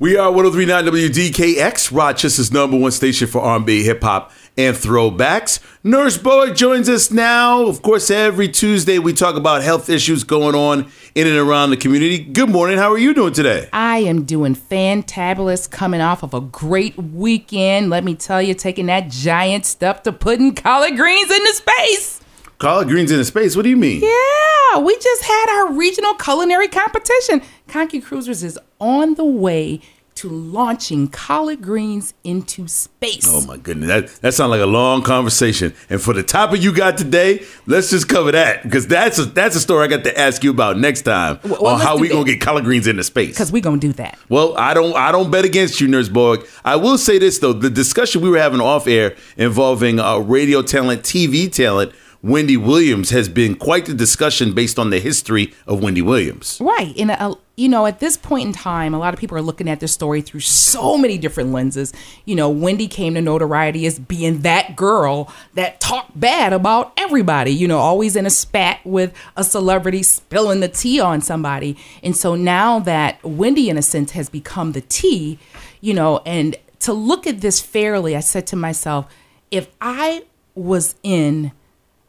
We are 1039 WDKX, Rochester's number one station for R&B, hip hop, and throwbacks. Nurse Bowick joins us now. Of course, every Tuesday we talk about health issues going on in and around the community. Good morning. How are you doing today? I am doing fantabulous coming off of a great weekend. Let me tell you, taking that giant step to putting collard greens into space. Collard greens into space? What do you mean? Yeah, we just had our regional culinary competition. Conky Cruisers is on the way to launching collard greens into space. Oh my goodness, that that sounds like a long conversation. And for the topic you got today, let's just cover that because that's a that's a story I got to ask you about next time Well, on how we that. gonna get collard greens into space. Because we're going to do that. Well, I don't I don't bet against you, Nurse Bowick. I will say this though: the discussion we were having off air involving uh, radio talent, TV talent, Wendy Williams has been quite the discussion based on the history of Wendy Williams. Right. And, uh, you know, at this point in time, a lot of people are looking at this story through so many different lenses. You know, Wendy came to notoriety as being that girl that talked bad about everybody, you know, always in a spat with a celebrity spilling the tea on somebody. And so now that Wendy, in a sense, has become the tea, you know, and to look at this fairly, I said to myself, if I was in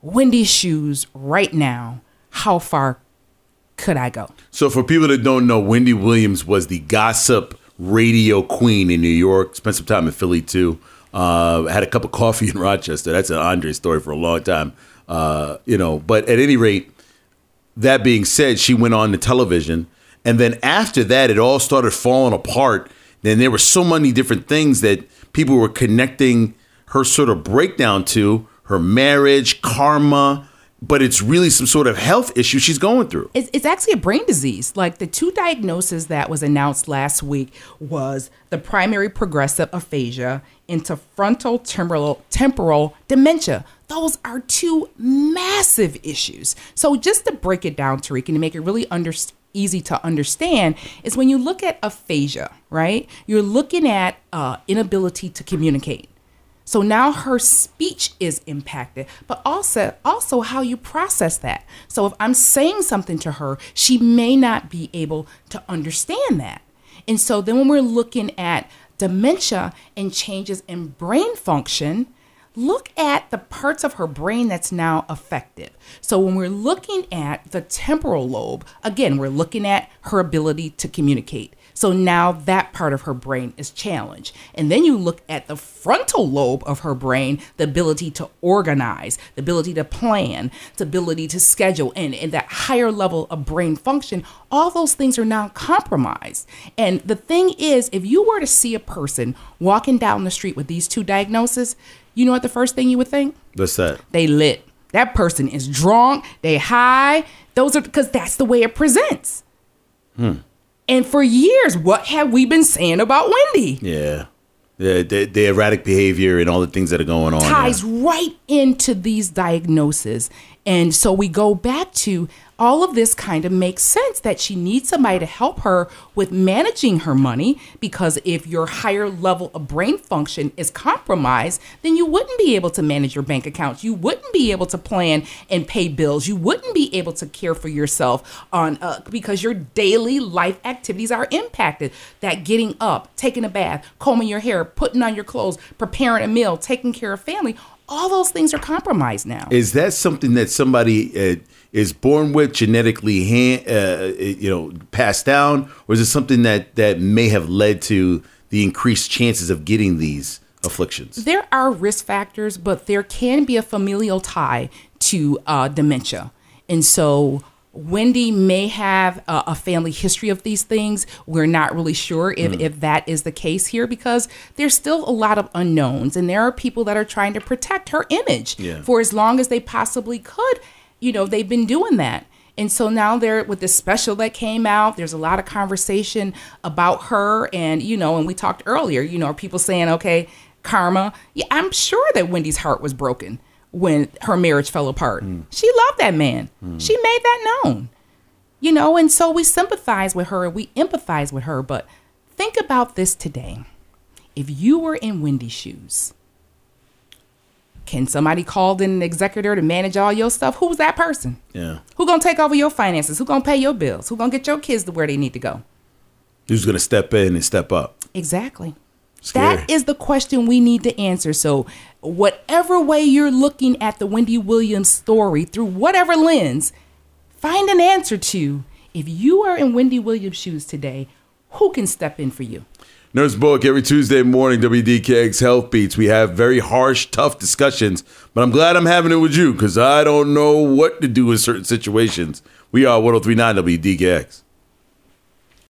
Wendy's shoes right now, how far could I go? So, for people that don't know, Wendy Williams was the gossip radio queen in New York. Spent some time in Philly too. Uh, had a cup of coffee in Rochester. That's an Andre story for a long time. Uh, you know, but at any rate, that being said, she went on to television, and then after that, it all started falling apart. Then there were so many different things that people were connecting her sort of breakdown to her marriage, karma, but it's really some sort of health issue she's going through. It's, it's actually a brain disease. Like the two diagnoses that was announced last week was the primary progressive aphasia into frontal temporal temporal dementia. Those are two massive issues. So just to break it down, Tariq, and to make it really under, easy to understand, is when you look at aphasia, right? You're looking at uh, inability to communicate. So now her speech is impacted, but also also how you process that. So if I'm saying something to her, she may not be able to understand that. And so then when we're looking at dementia and changes in brain function, look at the parts of her brain that's now affected. So when we're looking at the temporal lobe, again, we're looking at her ability to communicate. So now that part of her brain is challenged. And then you look at the frontal lobe of her brain, the ability to organize, the ability to plan, the ability to schedule, and, and that higher level of brain function, all those things are now compromised. And the thing is, if you were to see a person walking down the street with these two diagnoses, you know what the first thing you would think? What's that? They lit. That person is drunk, they high. Those are because that's the way it presents. Hmm. And for years, what have we been saying about Wendy? Yeah. The, the, the erratic behavior and all the things that are going on. ties right into these diagnoses. And so we go back to all of this kind of makes sense that she needs somebody to help her with managing her money because if your higher level of brain function is compromised, then you wouldn't be able to manage your bank accounts. You wouldn't be able to plan and pay bills. You wouldn't be able to care for yourself on uh, because your daily life activities are impacted. That getting up, taking a bath, combing your hair, putting on your clothes, preparing a meal, taking care of family, all those things are compromised now. Is that something that somebody uh, is born with, genetically, hand, uh, you know, passed down, or is it something that that may have led to the increased chances of getting these afflictions? There are risk factors, but there can be a familial tie to uh, dementia. And so Wendy may have a, a family history of these things. We're not really sure if, mm. if that is the case here because there's still a lot of unknowns. And there are people that are trying to protect her image Yeah. for as long as they possibly could. You know, they've been doing that. And so now they're with this special that came out. There's a lot of conversation about her. And, you know, and we talked earlier, you know, are people saying, okay, karma. Yeah, I'm sure that Wendy's heart was broken when her marriage fell apart. Mm. She loved that man. Mm. She made that known. You know, and so we sympathize with her, we empathize with her. But think about this today. If you were in Wendy's shoes, can somebody call in an executor to manage all your stuff? Who's that person? Yeah. Who gonna take over your finances? Who gonna pay your bills? Who gonna get your kids to where they need to go? Who's to step in and step up? Exactly. Scary. That is the question we need to answer. So, whatever way you're looking at the Wendy Williams story through whatever lens, find an answer to if you are in Wendy Williams' shoes today, who can step in for you? Nurse Bowick every Tuesday morning, WDKX Health Beats. We have very harsh, tough discussions, but I'm glad I'm having it with you because I don't know what to do in certain situations. We are 1039 WDKX.